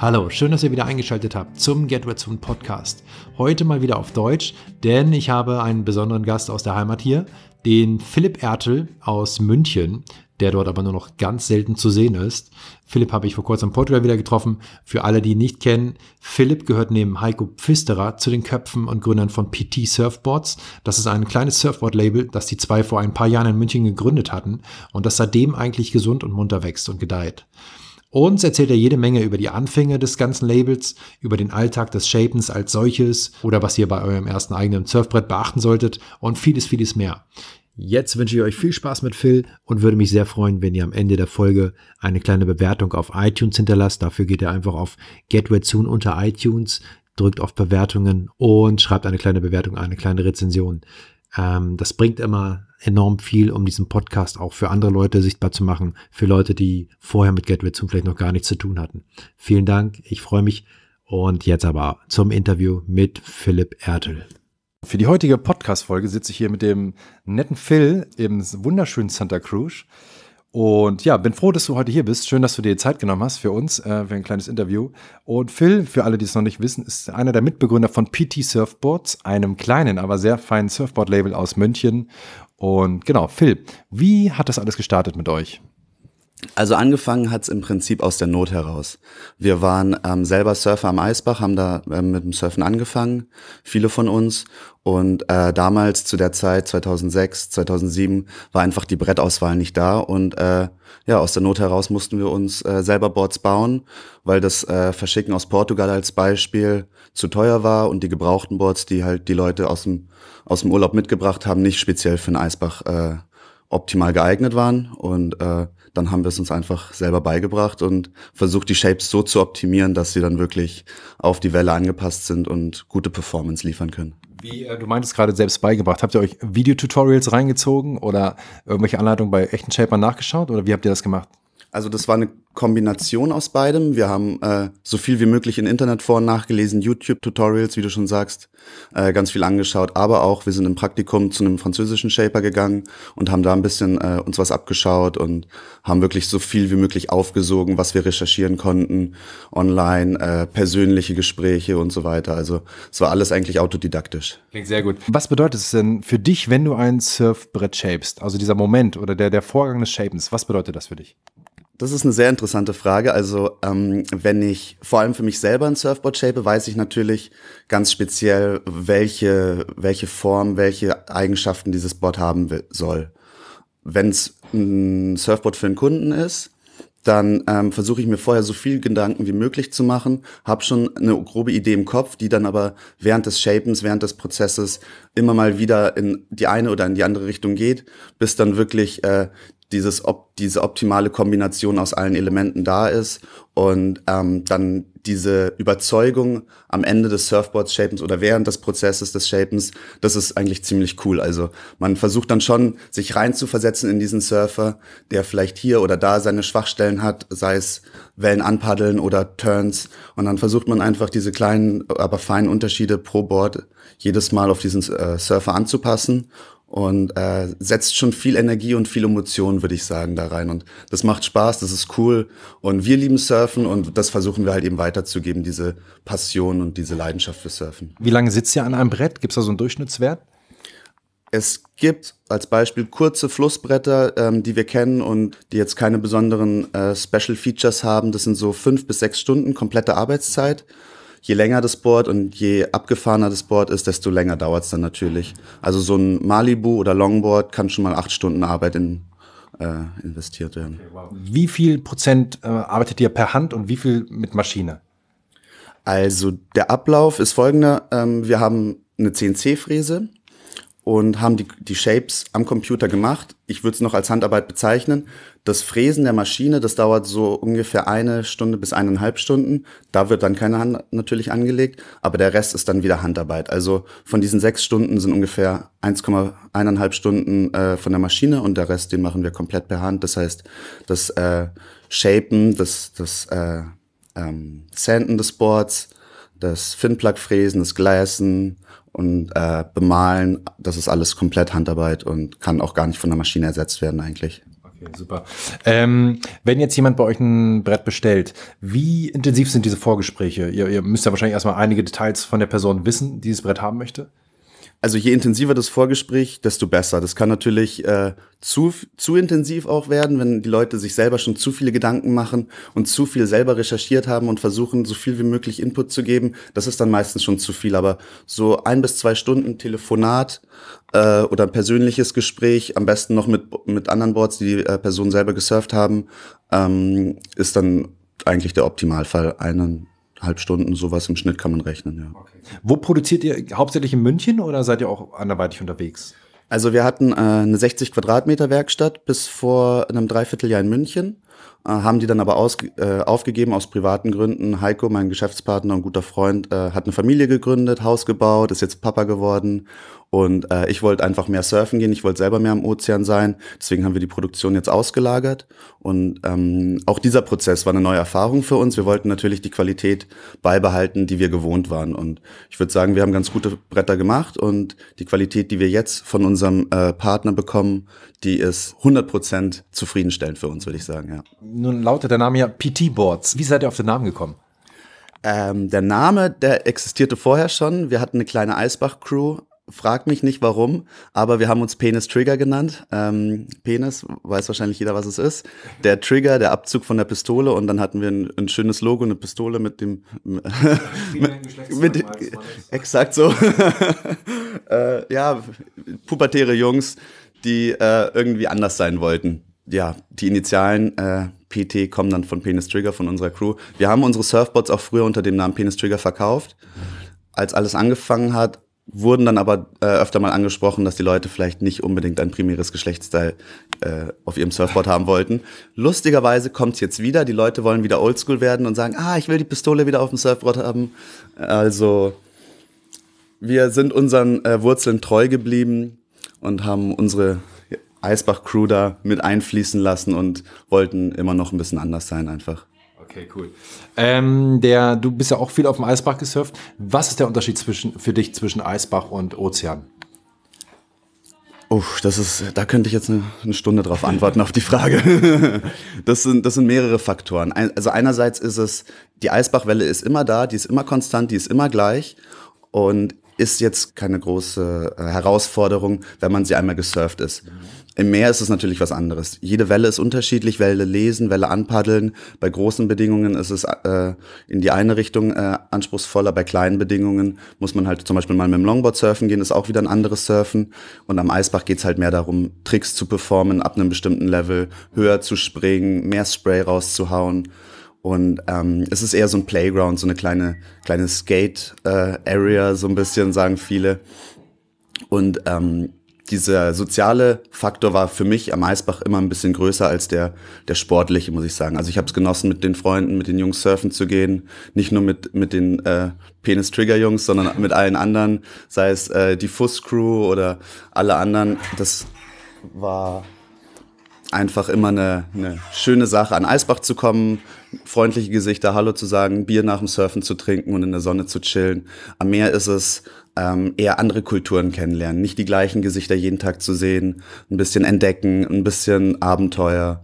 Hallo, schön, dass ihr wieder eingeschaltet habt zum Get Red Soon Podcast. Heute mal wieder auf Deutsch, denn ich habe einen besonderen Gast aus der Heimat hier, den Philipp Ertel aus München, der dort aber nur noch ganz selten zu sehen ist. Philipp habe ich vor kurzem in Portugal wieder getroffen. Für alle, die ihn nicht kennen, Philipp gehört neben Heiko Pfisterer zu den Köpfen und Gründern von PT Surfboards. Das ist ein kleines Surfboard-Label, das die zwei vor ein paar Jahren in München gegründet hatten und das seitdem eigentlich gesund und munter wächst und gedeiht. Uns erzählt er jede Menge über die Anfänge des ganzen Labels, über den Alltag des Shapens als solches oder was ihr bei eurem ersten eigenen Surfbrett beachten solltet und vieles, vieles mehr. Jetzt wünsche ich euch viel Spaß mit Phil und würde mich sehr freuen, wenn ihr am Ende der Folge eine kleine Bewertung auf iTunes hinterlasst. Dafür geht ihr einfach auf Get Red Soon unter iTunes, drückt auf Bewertungen und schreibt eine kleine Bewertung, eine kleine Rezension. Ähm, das bringt immer enorm viel, um diesen Podcast auch für andere Leute sichtbar zu machen, für Leute, die vorher mit Get Zoom vielleicht noch gar nichts zu tun hatten. Vielen Dank, ich freue mich. Und jetzt aber zum Interview mit Philipp Ertel. Für die heutige Podcast-Folge sitze ich hier mit dem netten Phil im wunderschönen Santa Cruz. Und ja, bin froh, dass du heute hier bist. Schön, dass du dir Zeit genommen hast für uns, äh, für ein kleines Interview. Und Phil, für alle, die es noch nicht wissen, ist einer der Mitbegründer von PT Surfboards, einem kleinen, aber sehr feinen Surfboard-Label aus München. Und genau, Phil, wie hat das alles gestartet mit euch? Also angefangen hat's im Prinzip aus der Not heraus. Wir waren ähm, selber Surfer am Eisbach, haben da äh, mit dem Surfen angefangen, viele von uns. Und äh, damals zu der Zeit, 2006, 2007, war einfach die Brettauswahl nicht da. Und äh, ja, aus der Not heraus mussten wir uns äh, selber Boards bauen, weil das äh, Verschicken aus Portugal als Beispiel zu teuer war und die gebrauchten Boards, die halt die Leute aus dem, aus dem Urlaub mitgebracht haben, nicht speziell für den Eisbach äh, optimal geeignet waren. Und äh, dann haben wir es uns einfach selber beigebracht und versucht, die Shapes so zu optimieren, dass sie dann wirklich auf die Welle angepasst sind und gute Performance liefern können. Wie, äh, du meintest gerade selbst beigebracht. Habt ihr euch Videotutorials reingezogen oder irgendwelche Anleitungen bei echten Shapern nachgeschaut oder wie habt ihr das gemacht? Also das war eine Kombination aus beidem. Wir haben äh, so viel wie möglich in Internetforen nachgelesen, YouTube-Tutorials, wie du schon sagst, äh, ganz viel angeschaut, aber auch wir sind im Praktikum zu einem französischen Shaper gegangen und haben da ein bisschen äh, uns was abgeschaut und haben wirklich so viel wie möglich aufgesogen, was wir recherchieren konnten, online, äh, persönliche Gespräche und so weiter. Also es war alles eigentlich autodidaktisch. Klingt sehr gut. Was bedeutet es denn für dich, wenn du ein Surfbrett shapest? Also dieser Moment oder der, der Vorgang des Shapens, was bedeutet das für dich? Das ist eine sehr interessante Frage. Also ähm, wenn ich vor allem für mich selber ein Surfboard shape, weiß ich natürlich ganz speziell, welche, welche Form, welche Eigenschaften dieses Board haben soll. Wenn es ein Surfboard für einen Kunden ist, dann ähm, versuche ich mir vorher so viel Gedanken wie möglich zu machen, habe schon eine grobe Idee im Kopf, die dann aber während des Shapens, während des Prozesses immer mal wieder in die eine oder in die andere Richtung geht, bis dann wirklich äh, dieses, ob, diese optimale Kombination aus allen Elementen da ist und ähm, dann diese Überzeugung am Ende des Surfboards-Shapens oder während des Prozesses des Shapens, das ist eigentlich ziemlich cool. Also man versucht dann schon, sich reinzuversetzen in diesen Surfer, der vielleicht hier oder da seine Schwachstellen hat, sei es Wellen anpaddeln oder Turns. Und dann versucht man einfach diese kleinen, aber feinen Unterschiede pro Board jedes Mal auf diesen äh, Surfer anzupassen und äh, setzt schon viel Energie und viel Emotion, würde ich sagen, da rein. Und das macht Spaß, das ist cool. Und wir lieben Surfen und das versuchen wir halt eben weiterzugeben, diese Passion und diese Leidenschaft für Surfen. Wie lange sitzt ihr an einem Brett? Gibt es da so einen Durchschnittswert? Es gibt als Beispiel kurze Flussbretter, ähm, die wir kennen und die jetzt keine besonderen äh, Special Features haben. Das sind so fünf bis sechs Stunden komplette Arbeitszeit je länger das Board und je abgefahrener das Board ist, desto länger dauert es dann natürlich. Also so ein Malibu oder Longboard kann schon mal acht Stunden Arbeit in, äh, investiert werden. Wie viel Prozent äh, arbeitet ihr per Hand und wie viel mit Maschine? Also der Ablauf ist folgender. Ähm, wir haben eine CNC-Fräse und haben die, die Shapes am Computer gemacht. Ich würde es noch als Handarbeit bezeichnen. Das Fräsen der Maschine, das dauert so ungefähr eine Stunde bis eineinhalb Stunden. Da wird dann keine Hand natürlich angelegt, aber der Rest ist dann wieder Handarbeit. Also von diesen sechs Stunden sind ungefähr 1,1,5 Stunden äh, von der Maschine und der Rest, den machen wir komplett per Hand. Das heißt, das äh, Shapen, das, das äh, ähm, Sanden des Boards, das Finplug-Fräsen, das Glassen, und äh, bemalen, das ist alles komplett Handarbeit und kann auch gar nicht von der Maschine ersetzt werden eigentlich. Okay. Okay, super. Ähm, wenn jetzt jemand bei euch ein Brett bestellt, wie intensiv sind diese Vorgespräche? Ihr, ihr müsst ja wahrscheinlich erstmal einige Details von der Person wissen, die dieses Brett haben möchte. Also je intensiver das Vorgespräch, desto besser. Das kann natürlich äh, zu, zu intensiv auch werden, wenn die Leute sich selber schon zu viele Gedanken machen und zu viel selber recherchiert haben und versuchen, so viel wie möglich Input zu geben. Das ist dann meistens schon zu viel. Aber so ein bis zwei Stunden Telefonat äh, oder ein persönliches Gespräch, am besten noch mit, mit anderen Boards, die die äh, Person selber gesurft haben, ähm, ist dann eigentlich der Optimalfall. Eineinhalb Stunden, sowas im Schnitt kann man rechnen, ja. Okay. Wo produziert ihr hauptsächlich in München oder seid ihr auch anderweitig unterwegs? Also wir hatten äh, eine 60 Quadratmeter Werkstatt bis vor einem Dreivierteljahr in München, haben die dann aber aus, äh, aufgegeben aus privaten Gründen. Heiko, mein Geschäftspartner und guter Freund, äh, hat eine Familie gegründet, Haus gebaut, ist jetzt Papa geworden und äh, ich wollte einfach mehr surfen gehen, ich wollte selber mehr am Ozean sein. Deswegen haben wir die Produktion jetzt ausgelagert. Und ähm, auch dieser Prozess war eine neue Erfahrung für uns. Wir wollten natürlich die Qualität beibehalten, die wir gewohnt waren. Und ich würde sagen, wir haben ganz gute Bretter gemacht und die Qualität, die wir jetzt von unserem äh, Partner bekommen, die ist 100% zufriedenstellend für uns, würde ich sagen. Ja. Nun lautet der Name ja PT Boards. Wie seid ihr auf den Namen gekommen? Ähm, der Name, der existierte vorher schon. Wir hatten eine kleine Eisbach-Crew Frag mich nicht warum, aber wir haben uns Penis Trigger genannt. Ähm, Penis, weiß wahrscheinlich jeder, was es ist. Der Trigger, der Abzug von der Pistole und dann hatten wir ein, ein schönes Logo, eine Pistole mit dem mit, mit, exakt so. äh, ja, pubertäre Jungs, die äh, irgendwie anders sein wollten. Ja, die Initialen äh, PT kommen dann von Penis Trigger von unserer Crew. Wir haben unsere Surfboards auch früher unter dem Namen Penis Trigger verkauft. Als alles angefangen hat, wurden dann aber äh, öfter mal angesprochen, dass die Leute vielleicht nicht unbedingt ein primäres Geschlechtsteil äh, auf ihrem Surfboard haben wollten. Lustigerweise kommt's jetzt wieder. Die Leute wollen wieder Oldschool werden und sagen, ah, ich will die Pistole wieder auf dem Surfboard haben. Also wir sind unseren äh, Wurzeln treu geblieben und haben unsere Eisbach-Crew da mit einfließen lassen und wollten immer noch ein bisschen anders sein einfach. Okay, cool. Ähm, der, du bist ja auch viel auf dem Eisbach gesurft. Was ist der Unterschied zwischen, für dich zwischen Eisbach und Ozean? Oh, das ist, da könnte ich jetzt eine, eine Stunde drauf antworten auf die Frage. Das sind, das sind mehrere Faktoren. Also einerseits ist es, die Eisbachwelle ist immer da, die ist immer konstant, die ist immer gleich und ist jetzt keine große äh, Herausforderung, wenn man sie einmal gesurft ist. Im Meer ist es natürlich was anderes. Jede Welle ist unterschiedlich, Welle lesen, Welle anpaddeln. Bei großen Bedingungen ist es äh, in die eine Richtung äh, anspruchsvoller. Bei kleinen Bedingungen muss man halt zum Beispiel mal mit dem Longboard surfen gehen, ist auch wieder ein anderes Surfen. Und am Eisbach geht's halt mehr darum, Tricks zu performen, ab einem bestimmten Level höher zu springen, mehr Spray rauszuhauen. Und ähm, es ist eher so ein Playground, so eine kleine, kleine Skate-Area, äh, so ein bisschen, sagen viele. Und ähm, dieser soziale Faktor war für mich am Eisbach immer ein bisschen größer als der, der sportliche, muss ich sagen. Also ich habe es genossen, mit den Freunden, mit den Jungs surfen zu gehen. Nicht nur mit, mit den äh, Penis-Trigger-Jungs, sondern mit allen anderen, sei es äh, die Fuss-Crew oder alle anderen. Das war einfach immer eine, eine schöne Sache, an Eisbach zu kommen, freundliche Gesichter, Hallo zu sagen, Bier nach dem Surfen zu trinken und in der Sonne zu chillen. Am Meer ist es ähm, eher andere Kulturen kennenlernen, nicht die gleichen Gesichter jeden Tag zu sehen, ein bisschen entdecken, ein bisschen Abenteuer.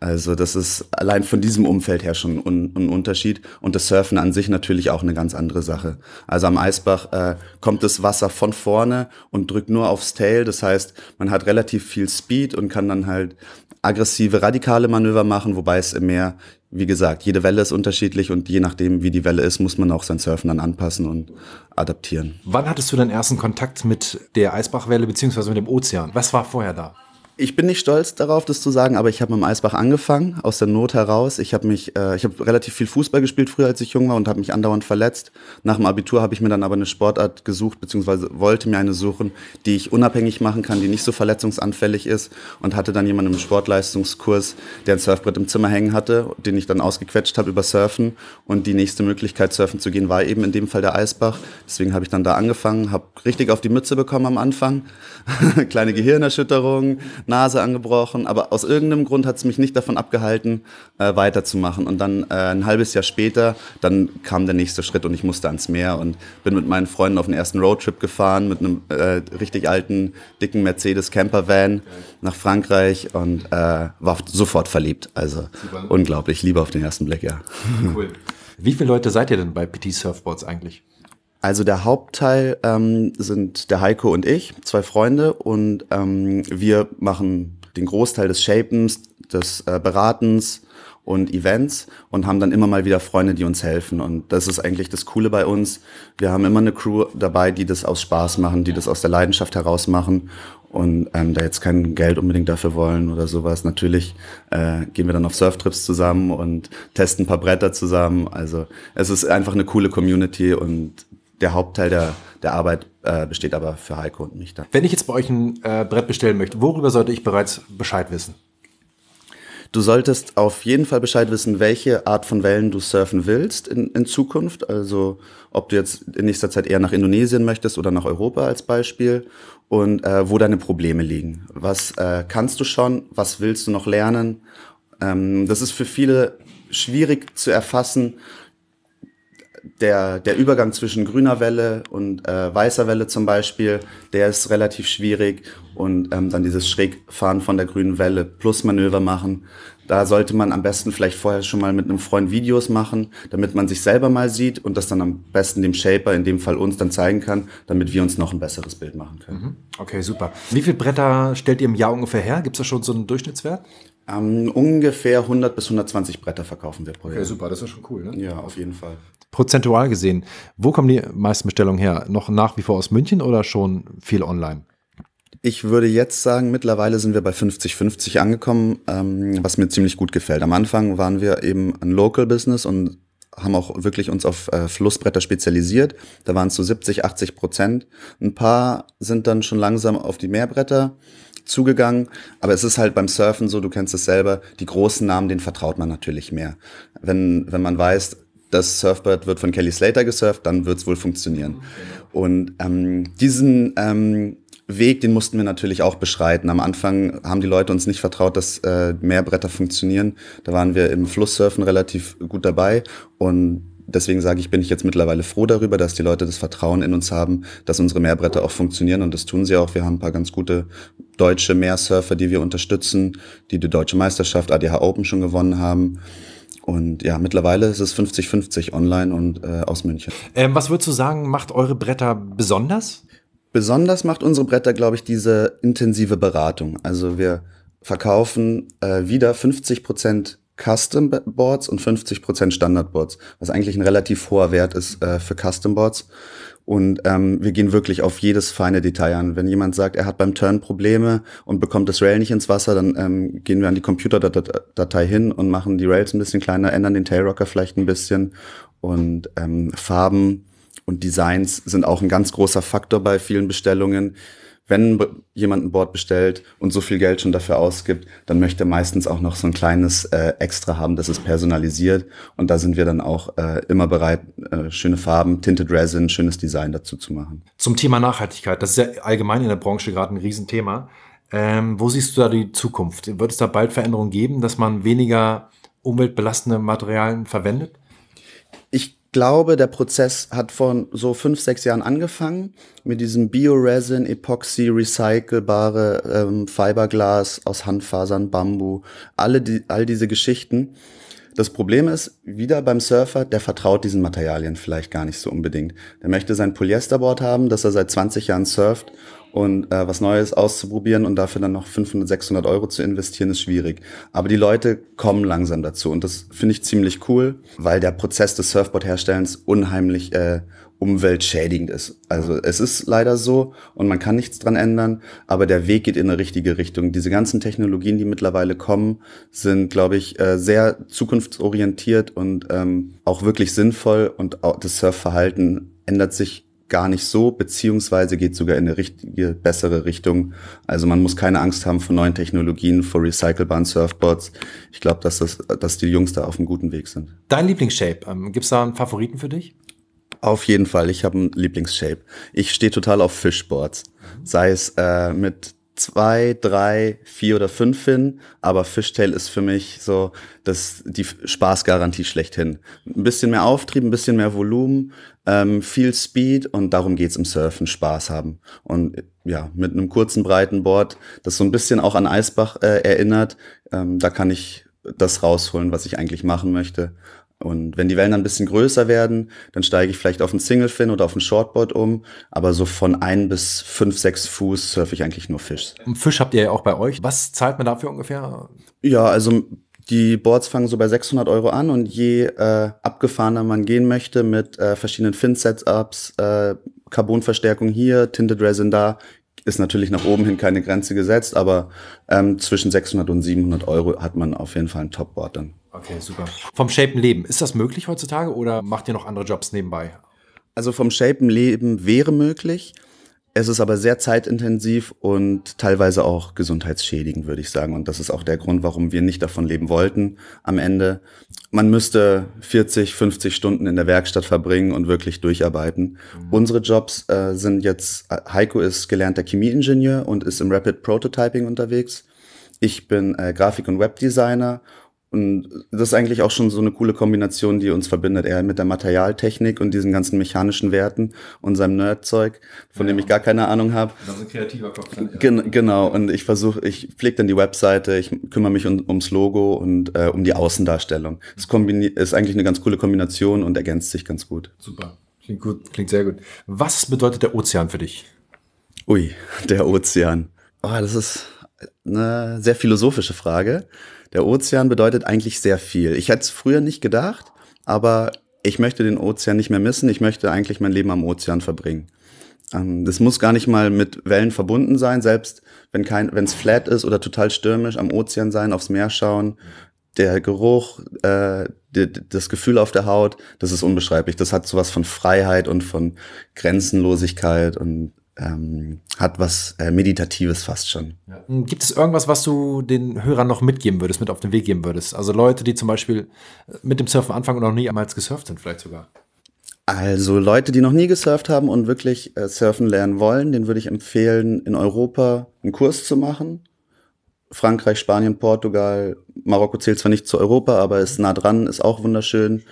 Also das ist allein von diesem Umfeld her schon ein, ein, Unterschied. Und das Surfen an sich natürlich auch eine ganz andere Sache. Also am Eisbach äh, kommt das Wasser von vorne und drückt nur aufs Tail. Das heißt, man hat relativ viel Speed und kann dann halt aggressive, radikale Manöver machen, wobei es im Meer, wie gesagt, jede Welle ist unterschiedlich und je nachdem, wie die Welle ist, muss man auch sein Surfen dann anpassen und adaptieren. Wann hattest du deinen ersten Kontakt mit der Eisbachwelle beziehungsweise mit dem Ozean? Was war vorher da? Ich bin nicht stolz darauf, das zu sagen, aber ich habe mit dem Eisbach angefangen, aus der Not heraus. Ich habe mich, äh, ich habe relativ viel Fußball gespielt früher, als ich jung war und habe mich andauernd verletzt. Nach dem Abitur habe ich mir dann aber eine Sportart gesucht, beziehungsweise wollte mir eine suchen, die ich unabhängig machen kann, die nicht so verletzungsanfällig ist und hatte dann jemanden im Sportleistungskurs, der ein Surfbrett im Zimmer hängen hatte, den ich dann ausgequetscht habe über Surfen und die nächste Möglichkeit, surfen zu gehen, war eben in dem Fall der Eisbach. Deswegen habe ich dann da angefangen, habe richtig auf die Mütze bekommen am Anfang, kleine Gehirnerschütterung, Nase angebrochen, aber aus irgendeinem Grund hat es mich nicht davon abgehalten, äh, weiterzumachen. Und dann äh, ein halbes Jahr später, dann kam der nächste Schritt und ich musste ans Meer und bin mit meinen Freunden auf den ersten Roadtrip gefahren mit einem äh, richtig alten, dicken Mercedes Camper Van nach Frankreich und äh, war sofort verliebt. Also unglaublich, Liebe auf den ersten Blick, ja. Cool. Wie viele Leute seid ihr denn bei PT Surfboards eigentlich? Also der Hauptteil ähm, sind der Heiko und ich, zwei Freunde, und ähm, wir machen den Großteil des Shapens, des äh, Beratens und Events und haben dann immer mal wieder Freunde, die uns helfen. Und das ist eigentlich das Coole bei uns. Wir haben immer eine Crew dabei, die das aus Spaß machen, die das aus der Leidenschaft heraus machen und ähm, da jetzt kein Geld unbedingt dafür wollen oder sowas. Natürlich äh, gehen wir dann auf Surftrips zusammen und testen ein paar Bretter zusammen. Also es ist einfach eine coole Community und der Hauptteil der, der Arbeit äh, besteht aber für Heiko und mich dann. Wenn ich jetzt bei euch ein äh, Brett bestellen möchte, worüber sollte ich bereits Bescheid wissen? Du solltest auf jeden Fall Bescheid wissen, welche Art von Wellen du surfen willst in, in Zukunft. Also ob du jetzt in nächster Zeit eher nach Indonesien möchtest oder nach Europa als Beispiel und äh, wo deine Probleme liegen. Was äh, kannst du schon? Was willst du noch lernen? Ähm, das ist für viele schwierig zu erfassen, der, der Übergang zwischen grüner Welle und äh, weißer Welle zum Beispiel, der ist relativ schwierig. Und ähm, dann dieses Schrägfahren von der grünen Welle plus Manöver machen. Da sollte man am besten vielleicht vorher schon mal mit einem Freund Videos machen, damit man sich selber mal sieht und das dann am besten dem Shaper, in dem Fall uns, dann zeigen kann, damit wir uns noch ein besseres Bild machen können. Mhm. Okay, super. Wie viele Bretter stellt ihr im Jahr ungefähr her? Gibt es da schon so einen Durchschnittswert? Ähm, ungefähr 100 bis 120 Bretter verkaufen wir pro Jahr. Okay, super, das ist schon cool, ne? Ja, auf jeden Fall prozentual gesehen, wo kommen die meisten Bestellungen her? Noch nach wie vor aus München oder schon viel online? Ich würde jetzt sagen, mittlerweile sind wir bei 50-50 angekommen, ähm, was mir ziemlich gut gefällt. Am Anfang waren wir eben ein Local Business und haben auch wirklich uns auf äh, Flussbretter spezialisiert. Da waren es so 70, 80 Prozent. Ein paar sind dann schon langsam auf die Meerbretter zugegangen. Aber es ist halt beim Surfen so, du kennst es selber, die großen Namen, denen vertraut man natürlich mehr. Wenn, wenn man weiß, das Surfboard wird von Kelly Slater gesurft, dann wird es wohl funktionieren. Und ähm, diesen ähm, Weg, den mussten wir natürlich auch beschreiten. Am Anfang haben die Leute uns nicht vertraut, dass äh, Meerbretter funktionieren. Da waren wir im Flusssurfen relativ gut dabei und deswegen sage ich, bin ich jetzt mittlerweile froh darüber, dass die Leute das Vertrauen in uns haben, dass unsere Meerbretter auch funktionieren und das tun sie auch. Wir haben ein paar ganz gute deutsche Meersurfer, die wir unterstützen, die die deutsche Meisterschaft ADH Open schon gewonnen haben. Und ja, mittlerweile ist es 50-50 online und äh, aus München. Ähm, was würdest du sagen, macht eure Bretter besonders? Besonders macht unsere Bretter, glaube ich, diese intensive Beratung. Also wir verkaufen äh, wieder 50 Prozent Custom Boards und 50 Prozent Standard Boards, was eigentlich ein relativ hoher Wert ist äh, für Custom Boards. Und ähm, wir gehen wirklich auf jedes feine Detail an. Wenn jemand sagt, er hat beim Turn Probleme und bekommt das Rail nicht ins Wasser, dann ähm, gehen wir an die Computerdatei hin und machen die Rails ein bisschen kleiner, ändern den Tailrocker vielleicht ein bisschen. Und ähm, Farben und Designs sind auch ein ganz großer Faktor bei vielen Bestellungen wenn jemand ein Board bestellt und so viel Geld schon dafür ausgibt, dann möchte er meistens auch noch so ein kleines äh, Extra haben, das ist personalisiert. Und da sind wir dann auch äh, immer bereit, äh, schöne Farben, Tinted Resin, schönes Design dazu zu machen. Zum Thema Nachhaltigkeit, das ist ja allgemein in der Branche gerade ein Riesenthema. Ähm, wo siehst du da die Zukunft? Wird es da bald Veränderungen geben, dass man weniger umweltbelastende Materialien verwendet? Ich glaube, der Prozess hat vor so fünf, sechs Jahren angefangen mit diesem Bioresin, Epoxy, recycelbare ähm, Fiberglas aus Handfasern, Bambu, alle die, all diese Geschichten. Das Problem ist, wieder beim Surfer, der vertraut diesen Materialien vielleicht gar nicht so unbedingt. Der möchte sein Polyesterboard haben, das er seit 20 Jahren surft und äh, was Neues auszuprobieren und dafür dann noch 500, 600 Euro zu investieren, ist schwierig. Aber die Leute kommen langsam dazu und das finde ich ziemlich cool, weil der Prozess des Surfboard-Herstellens unheimlich äh, umweltschädigend ist. Also es ist leider so und man kann nichts dran ändern, aber der Weg geht in eine richtige Richtung. Diese ganzen Technologien, die mittlerweile kommen, sind, glaube ich, äh, sehr zukunftsorientiert und ähm, auch wirklich sinnvoll und auch das Surfverhalten ändert sich gar nicht so, beziehungsweise geht sogar in eine richtige, bessere Richtung. Also man muss keine Angst haben vor neuen Technologien, vor recycelbaren Surfboards. Ich glaube, dass, das, dass die Jungs da auf einem guten Weg sind. Dein Lieblingsshape, ähm, gibt es da einen Favoriten für dich? Auf jeden Fall, ich habe einen Lieblingsshape. Ich stehe total auf Fishboards. Sei es äh, mit zwei, drei, vier oder fünf hin, aber Fishtail ist für mich so das, die Spaßgarantie schlechthin. Ein bisschen mehr Auftrieb, ein bisschen mehr Volumen, ähm, viel Speed und darum geht's im Surfen, Spaß haben. Und ja, mit einem kurzen, breiten Board, das so ein bisschen auch an Eisbach äh, erinnert, ähm, da kann ich das rausholen, was ich eigentlich machen möchte. Und wenn die Wellen dann ein bisschen größer werden, dann steige ich vielleicht auf einen Single Fin oder auf ein Shortboard um. Aber so von ein bis fünf, sechs Fuß surfe ich eigentlich nur Fisch. Fisch habt ihr ja auch bei euch. Was zahlt man dafür ungefähr? Ja, also die Boards fangen so bei 600 Euro an und je äh, abgefahrener man gehen möchte mit äh, verschiedenen Fin-Setups, äh, Carbonverstärkung hier, Tinted Resin da, ist natürlich nach oben hin keine Grenze gesetzt, aber ähm, zwischen 600 und 700 Euro hat man auf jeden Fall ein Top-Board dann. Okay, super. Vom Shapen leben, ist das möglich heutzutage oder macht ihr noch andere Jobs nebenbei? Also vom Shapen leben wäre möglich. Es ist aber sehr zeitintensiv und teilweise auch gesundheitsschädigend, würde ich sagen. Und das ist auch der Grund, warum wir nicht davon leben wollten am Ende. Man müsste 40, 50 Stunden in der Werkstatt verbringen und wirklich durcharbeiten. Mhm. Unsere Jobs äh, sind jetzt, Heiko ist gelernter Chemieingenieur und ist im Rapid Prototyping unterwegs. Ich bin äh, Grafik- und Webdesigner und das ist eigentlich auch schon so eine coole Kombination, die uns verbindet. Er mit der Materialtechnik und diesen ganzen mechanischen Werten und seinem Nerdzeug, von ja. dem ich gar keine Ahnung habe. Das ist ein kreativer Kopf. Dann, ja. Gen genau. Und ich versuche, ich pflege dann die Webseite, ich kümmere mich um, ums Logo und äh, um die Außendarstellung. Das ist eigentlich eine ganz coole Kombination und ergänzt sich ganz gut. Super. Klingt gut, klingt sehr gut. Was bedeutet der Ozean für dich? Ui, der Ozean. Oh, das ist eine sehr philosophische Frage. Der Ozean bedeutet eigentlich sehr viel. Ich hätte es früher nicht gedacht, aber ich möchte den Ozean nicht mehr missen. Ich möchte eigentlich mein Leben am Ozean verbringen. Ähm, das muss gar nicht mal mit Wellen verbunden sein, selbst wenn kein, wenn es flat ist oder total stürmisch, am Ozean sein, aufs Meer schauen, der Geruch, äh, das Gefühl auf der Haut, das ist unbeschreiblich. Das hat sowas von Freiheit und von Grenzenlosigkeit und ähm, hat was äh, Meditatives fast schon. Ja. Hm, gibt es irgendwas, was du den Hörern noch mitgeben würdest, mit auf den Weg geben würdest? Also Leute, die zum Beispiel äh, mit dem Surfen anfangen und noch nie einmal gesurft sind, vielleicht sogar. Also Leute, die noch nie gesurft haben und wirklich äh, surfen lernen wollen, den würde ich empfehlen, in Europa einen Kurs zu machen. Frankreich, Spanien, Portugal, Marokko zählt zwar nicht zu Europa, aber ist nah dran, ist auch wunderschön.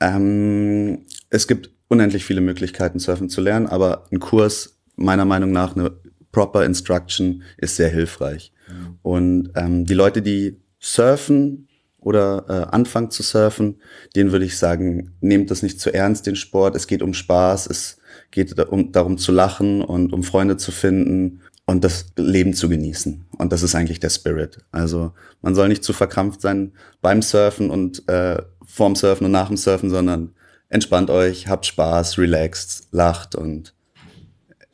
Ähm, es gibt unendlich viele Möglichkeiten, surfen zu lernen, aber ein Kurs meiner Meinung nach eine proper Instruction ist sehr hilfreich. Mhm. Und ähm, die Leute, die surfen oder äh, anfangen zu surfen, denen würde ich sagen, nehmt das nicht zu ernst, den Sport. Es geht um Spaß, es geht um, darum zu lachen und um Freunde zu finden und das Leben zu genießen. Und das ist eigentlich der Spirit. Also man soll nicht zu verkrampft sein beim Surfen und äh, vorm Surfen und nach dem Surfen, sondern entspannt euch, habt Spaß, relaxt, lacht und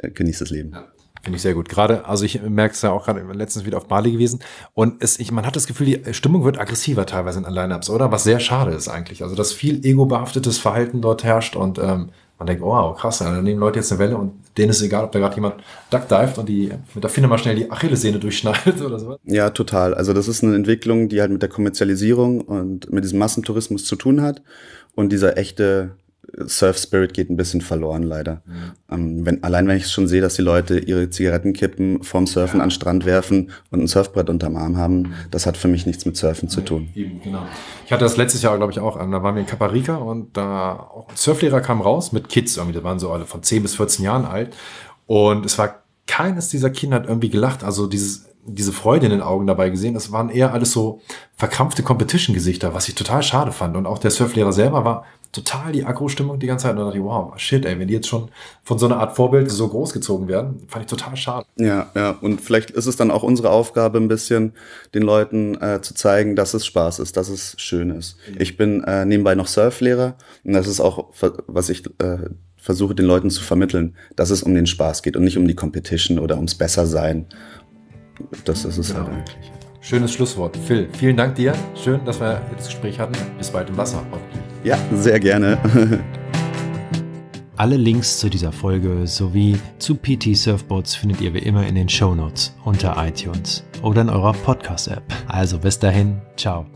genießt das Leben. Ja. Finde ich sehr gut. Gerade, also ich merke es ja auch gerade letztens wieder auf Bali gewesen. Und es, ich, man hat das Gefühl, die Stimmung wird aggressiver teilweise in Lineups, oder? Was sehr schade ist eigentlich. Also, dass viel ego-behaftetes Verhalten dort herrscht und ähm, man denkt, oh, wow, krass, dann nehmen Leute jetzt eine Welle und denen ist egal, ob da gerade jemand duckdived und die mit der Finne mal schnell die Achillessehne durchschneidet oder so. Ja, total. Also das ist eine Entwicklung, die halt mit der Kommerzialisierung und mit diesem Massentourismus zu tun hat. Und dieser echte Surf Spirit geht ein bisschen verloren, leider. Mhm. Ähm, wenn, allein wenn ich schon sehe, dass die Leute ihre Zigarettenkippen vorm Surfen ja. an den Strand werfen und ein Surfbrett unterm Arm haben, mhm. das hat für mich nichts mit Surfen nee, zu tun. Eben, genau. Ich hatte das letztes Jahr, glaube ich, auch. Da waren wir in Caparica und da auch ein Surflehrer kam raus mit Kids irgendwie. Da waren so alle von 10 bis 14 Jahren alt. Und es war keines dieser Kinder hat irgendwie gelacht. Also dieses diese Freude in den Augen dabei gesehen. Das waren eher alles so verkrampfte Competition-Gesichter, was ich total schade fand. Und auch der Surflehrer selber war total die Agro-Stimmung die ganze Zeit. Und dann dachte ich, wow, shit, ey, wenn die jetzt schon von so einer Art Vorbild so großgezogen werden, fand ich total schade. Ja, ja. Und vielleicht ist es dann auch unsere Aufgabe, ein bisschen den Leuten äh, zu zeigen, dass es Spaß ist, dass es schön ist. Mhm. Ich bin äh, nebenbei noch Surflehrer und das ist auch, was ich äh, versuche den Leuten zu vermitteln, dass es um den Spaß geht und nicht um die Competition oder ums Bessersein. Das ist es genau. halt eigentlich. Schönes Schlusswort. Phil, vielen Dank dir. Schön, dass wir das Gespräch hatten. Bis bald im Wasser. Ja, sehr gerne. Alle Links zu dieser Folge sowie zu PT Surfboards findet ihr wie immer in den Show Notes unter iTunes oder in eurer Podcast-App. Also bis dahin, ciao.